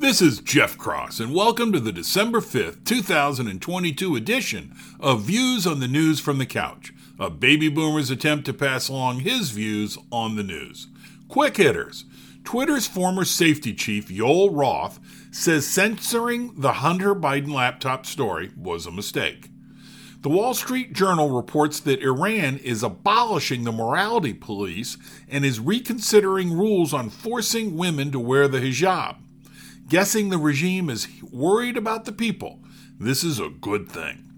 This is Jeff Cross, and welcome to the December 5th, 2022 edition of Views on the News from the Couch, a baby boomer's attempt to pass along his views on the news. Quick hitters. Twitter's former safety chief, Yoel Roth, says censoring the Hunter Biden laptop story was a mistake. The Wall Street Journal reports that Iran is abolishing the morality police and is reconsidering rules on forcing women to wear the hijab. Guessing the regime is worried about the people. This is a good thing.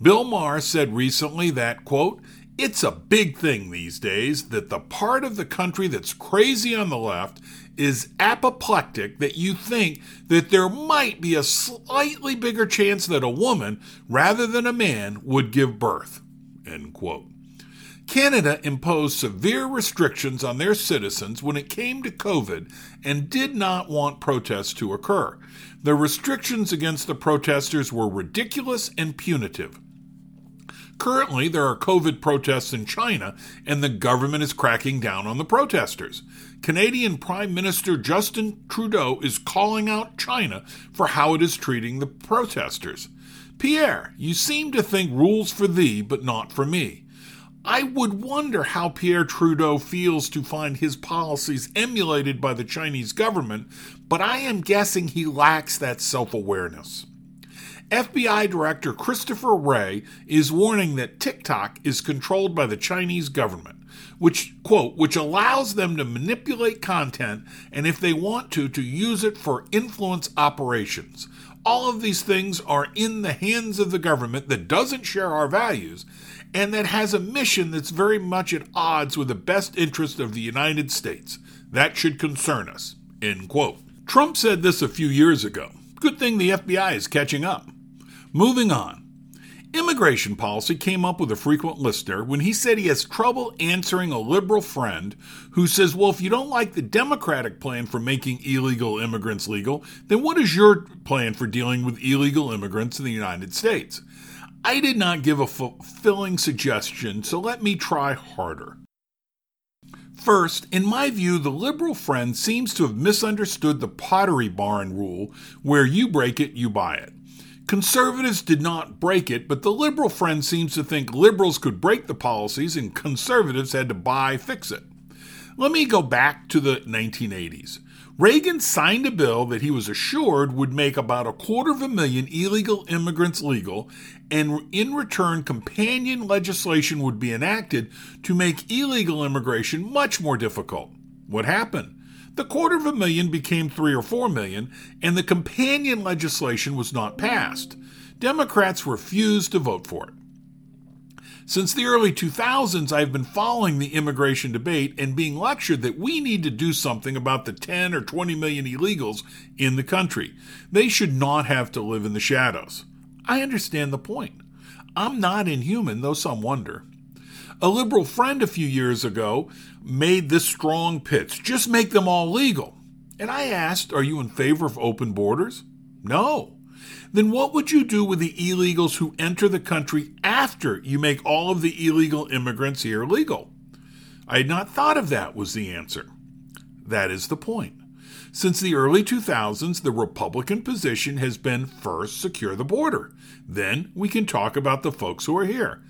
Bill Maher said recently that, quote, it's a big thing these days that the part of the country that's crazy on the left is apoplectic that you think that there might be a slightly bigger chance that a woman rather than a man would give birth. End quote. Canada imposed severe restrictions on their citizens when it came to COVID and did not want protests to occur. The restrictions against the protesters were ridiculous and punitive. Currently, there are COVID protests in China, and the government is cracking down on the protesters. Canadian Prime Minister Justin Trudeau is calling out China for how it is treating the protesters. Pierre, you seem to think rules for thee, but not for me. I would wonder how Pierre Trudeau feels to find his policies emulated by the Chinese government, but I am guessing he lacks that self awareness. FBI Director Christopher Wray is warning that TikTok is controlled by the Chinese government, which quote, which allows them to manipulate content and if they want to to use it for influence operations. All of these things are in the hands of the government that doesn't share our values and that has a mission that's very much at odds with the best interest of the United States. That should concern us. End quote. Trump said this a few years ago. Good thing the FBI is catching up. Moving on. Immigration policy came up with a frequent listener when he said he has trouble answering a liberal friend who says, Well, if you don't like the Democratic plan for making illegal immigrants legal, then what is your plan for dealing with illegal immigrants in the United States? I did not give a fulfilling suggestion, so let me try harder. First, in my view, the liberal friend seems to have misunderstood the pottery barn rule where you break it, you buy it. Conservatives did not break it, but the liberal friend seems to think liberals could break the policies and conservatives had to buy fix it. Let me go back to the 1980s. Reagan signed a bill that he was assured would make about a quarter of a million illegal immigrants legal, and in return, companion legislation would be enacted to make illegal immigration much more difficult. What happened? The quarter of a million became three or four million, and the companion legislation was not passed. Democrats refused to vote for it. Since the early 2000s, I've been following the immigration debate and being lectured that we need to do something about the 10 or 20 million illegals in the country. They should not have to live in the shadows. I understand the point. I'm not inhuman, though some wonder. A liberal friend a few years ago made this strong pitch just make them all legal. And I asked, Are you in favor of open borders? No. Then what would you do with the illegals who enter the country after you make all of the illegal immigrants here legal? I had not thought of that, was the answer. That is the point. Since the early 2000s, the Republican position has been first secure the border. Then we can talk about the folks who are here.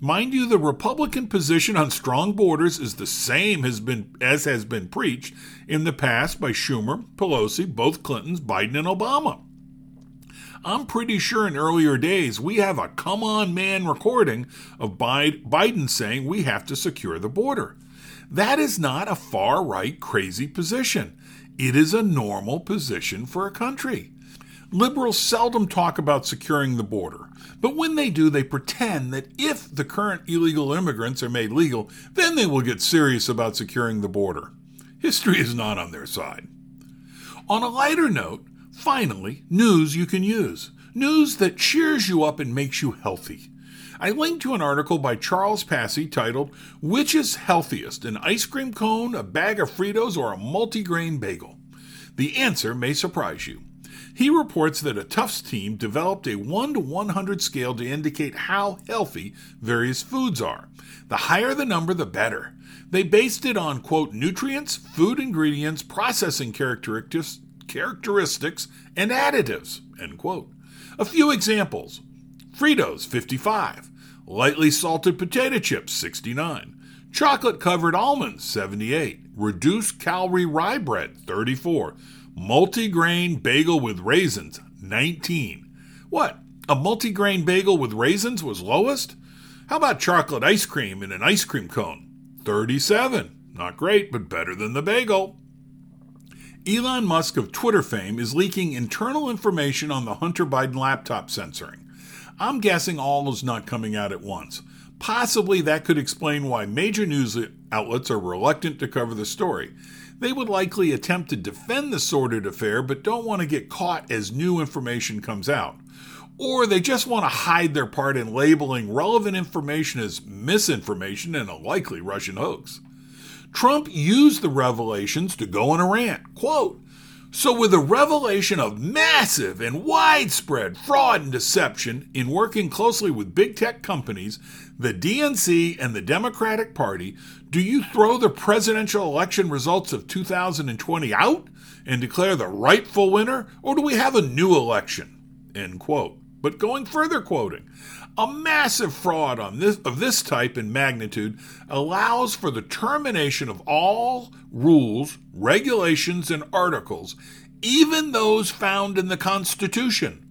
Mind you, the Republican position on strong borders is the same has been, as has been preached in the past by Schumer, Pelosi, both Clintons, Biden, and Obama. I'm pretty sure in earlier days we have a come on man recording of Biden saying we have to secure the border. That is not a far right crazy position. It is a normal position for a country. Liberals seldom talk about securing the border, but when they do, they pretend that if the current illegal immigrants are made legal, then they will get serious about securing the border. History is not on their side. On a lighter note, finally, news you can use. News that cheers you up and makes you healthy. I linked to an article by Charles Passy titled, Which is Healthiest, an Ice Cream Cone, a Bag of Fritos, or a Multigrain Bagel? The answer may surprise you. He reports that a Tufts team developed a 1 to 100 scale to indicate how healthy various foods are. The higher the number, the better. They based it on, quote, nutrients, food ingredients, processing characteristics, characteristics, and additives. End quote. A few examples Fritos, 55. Lightly salted potato chips, 69. Chocolate covered almonds, 78. Reduced calorie rye bread, 34. Multi-grain bagel with raisins, 19. What? A multi-grain bagel with raisins was lowest? How about chocolate ice cream in an ice cream cone? 37. Not great, but better than the bagel. Elon Musk of Twitter fame is leaking internal information on the Hunter Biden laptop censoring. I'm guessing all is not coming out at once. Possibly that could explain why major news outlets are reluctant to cover the story. They would likely attempt to defend the sordid affair, but don't want to get caught as new information comes out. Or they just want to hide their part in labeling relevant information as misinformation and a likely Russian hoax. Trump used the revelations to go on a rant. Quote, so, with the revelation of massive and widespread fraud and deception in working closely with big tech companies, the DNC, and the Democratic Party, do you throw the presidential election results of 2020 out and declare the rightful winner, or do we have a new election? End quote. But going further quoting, a massive fraud this, of this type and magnitude allows for the termination of all rules, regulations, and articles, even those found in the Constitution.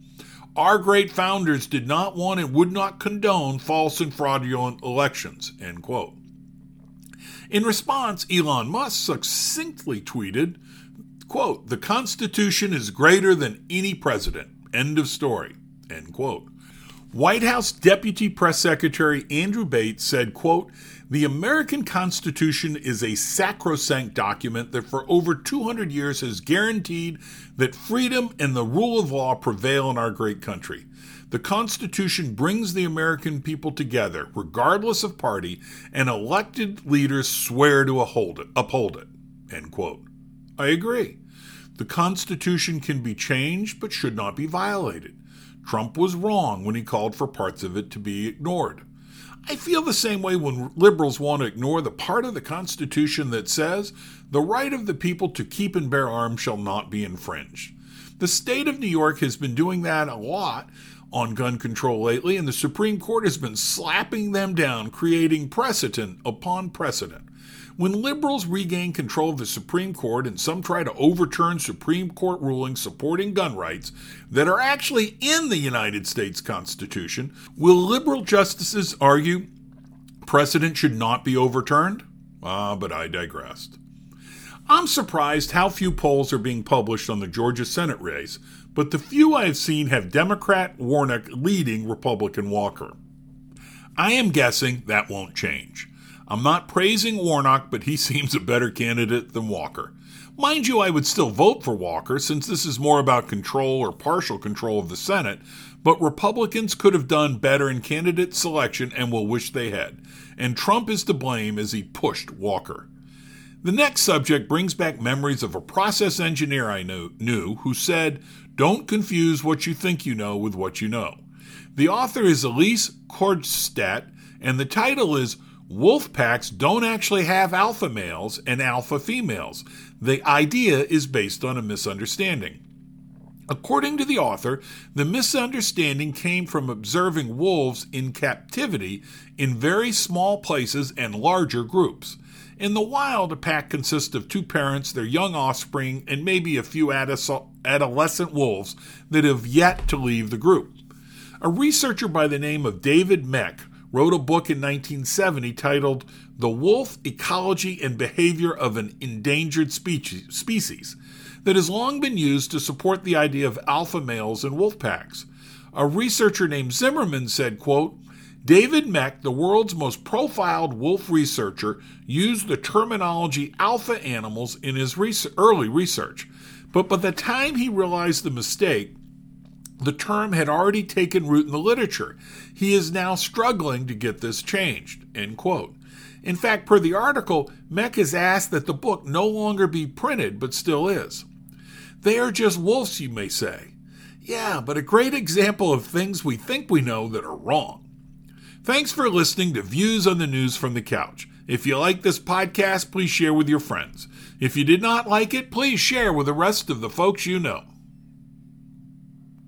Our great founders did not want and would not condone false and fraudulent elections. End quote. In response, Elon Musk succinctly tweeted, quote, the Constitution is greater than any president. End of story. End quote. White House Deputy Press Secretary Andrew Bates said, quote, the American Constitution is a sacrosanct document that for over 200 years has guaranteed that freedom and the rule of law prevail in our great country. The Constitution brings the American people together, regardless of party, and elected leaders swear to uphold it. Uphold it. End quote. I agree. The Constitution can be changed but should not be violated. Trump was wrong when he called for parts of it to be ignored. I feel the same way when liberals want to ignore the part of the Constitution that says the right of the people to keep and bear arms shall not be infringed. The state of New York has been doing that a lot on gun control lately, and the Supreme Court has been slapping them down, creating precedent upon precedent. When liberals regain control of the Supreme Court and some try to overturn Supreme Court rulings supporting gun rights that are actually in the United States Constitution, will liberal justices argue precedent should not be overturned? Ah, but I digressed. I'm surprised how few polls are being published on the Georgia Senate race, but the few I have seen have Democrat Warnock leading Republican Walker. I am guessing that won't change. I'm not praising Warnock, but he seems a better candidate than Walker. Mind you, I would still vote for Walker since this is more about control or partial control of the Senate, but Republicans could have done better in candidate selection and will wish they had. And Trump is to blame as he pushed Walker. The next subject brings back memories of a process engineer I knew, knew who said, Don't confuse what you think you know with what you know. The author is Elise Kjørstad, and the title is wolf packs don't actually have alpha males and alpha females. The idea is based on a misunderstanding. According to the author, the misunderstanding came from observing wolves in captivity in very small places and larger groups. In the wild, a pack consists of two parents, their young offspring, and maybe a few adolescent wolves that have yet to leave the group. A researcher by the name of David Mech wrote a book in 1970 titled The Wolf Ecology and Behavior of an Endangered Species that has long been used to support the idea of alpha males in wolf packs. A researcher named Zimmerman said, quote, David Mech, the world's most profiled wolf researcher, used the terminology alpha animals in his early research. But by the time he realized the mistake, the term had already taken root in the literature. He is now struggling to get this changed. End quote. In fact, per the article, Mech has asked that the book no longer be printed, but still is. They are just wolves, you may say. Yeah, but a great example of things we think we know that are wrong. Thanks for listening to Views on the News from the Couch. If you like this podcast, please share with your friends. If you did not like it, please share with the rest of the folks you know.